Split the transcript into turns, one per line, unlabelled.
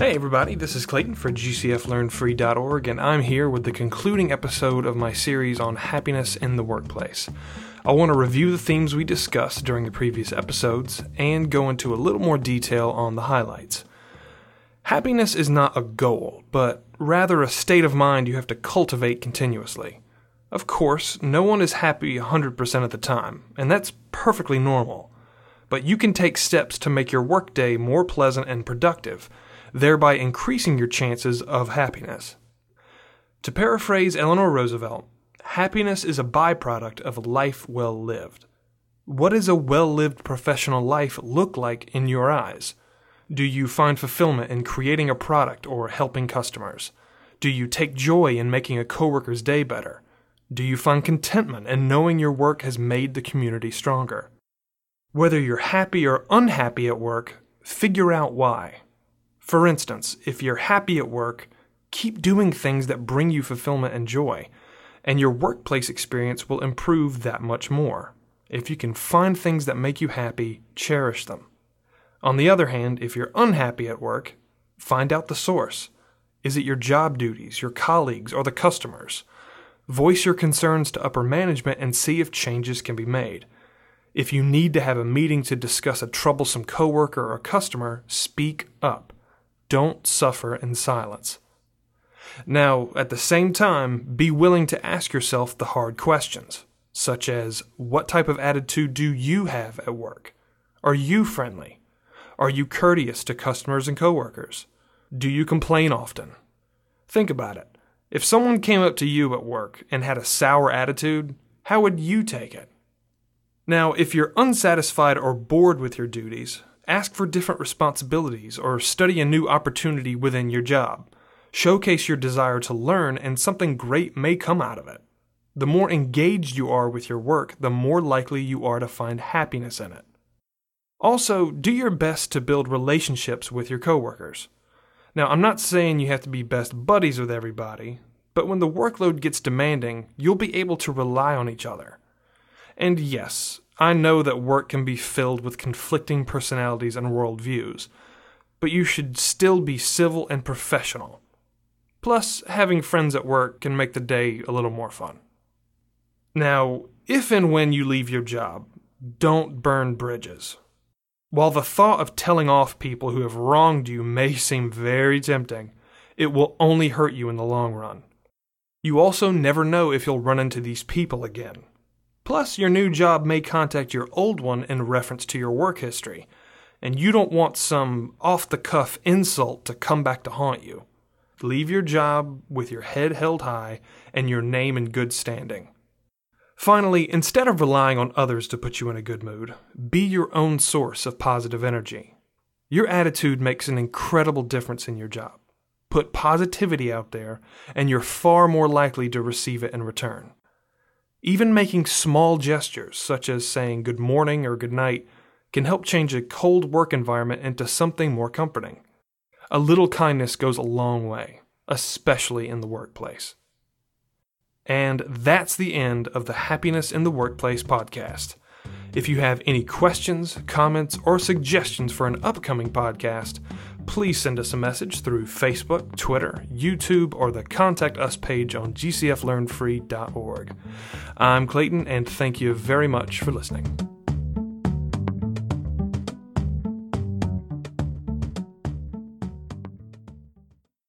Hey everybody, this is Clayton for GCFLearnFree.org, and I'm here with the concluding episode of my series on happiness in the workplace. I want to review the themes we discussed during the previous episodes and go into a little more detail on the highlights. Happiness is not a goal, but rather a state of mind you have to cultivate continuously. Of course, no one is happy 100% of the time, and that's perfectly normal. But you can take steps to make your workday more pleasant and productive thereby increasing your chances of happiness. To paraphrase Eleanor Roosevelt, happiness is a byproduct of a life well lived. What does a well lived professional life look like in your eyes? Do you find fulfillment in creating a product or helping customers? Do you take joy in making a coworker's day better? Do you find contentment in knowing your work has made the community stronger? Whether you're happy or unhappy at work, figure out why. For instance, if you're happy at work, keep doing things that bring you fulfillment and joy, and your workplace experience will improve that much more. If you can find things that make you happy, cherish them. On the other hand, if you're unhappy at work, find out the source. Is it your job duties, your colleagues, or the customers? Voice your concerns to upper management and see if changes can be made. If you need to have a meeting to discuss a troublesome coworker or customer, speak up. Don't suffer in silence. Now, at the same time, be willing to ask yourself the hard questions, such as what type of attitude do you have at work? Are you friendly? Are you courteous to customers and coworkers? Do you complain often? Think about it. If someone came up to you at work and had a sour attitude, how would you take it? Now, if you're unsatisfied or bored with your duties, Ask for different responsibilities or study a new opportunity within your job. Showcase your desire to learn, and something great may come out of it. The more engaged you are with your work, the more likely you are to find happiness in it. Also, do your best to build relationships with your coworkers. Now, I'm not saying you have to be best buddies with everybody, but when the workload gets demanding, you'll be able to rely on each other. And yes, I know that work can be filled with conflicting personalities and worldviews, but you should still be civil and professional. Plus, having friends at work can make the day a little more fun. Now, if and when you leave your job, don't burn bridges. While the thought of telling off people who have wronged you may seem very tempting, it will only hurt you in the long run. You also never know if you'll run into these people again. Plus, your new job may contact your old one in reference to your work history, and you don't want some off the cuff insult to come back to haunt you. Leave your job with your head held high and your name in good standing. Finally, instead of relying on others to put you in a good mood, be your own source of positive energy. Your attitude makes an incredible difference in your job. Put positivity out there, and you're far more likely to receive it in return. Even making small gestures, such as saying good morning or good night, can help change a cold work environment into something more comforting. A little kindness goes a long way, especially in the workplace. And that's the end of the Happiness in the Workplace podcast. If you have any questions, comments, or suggestions for an upcoming podcast, please send us a message through Facebook, Twitter, YouTube, or the Contact Us page on gcflearnfree.org. I'm Clayton, and thank you very much for listening.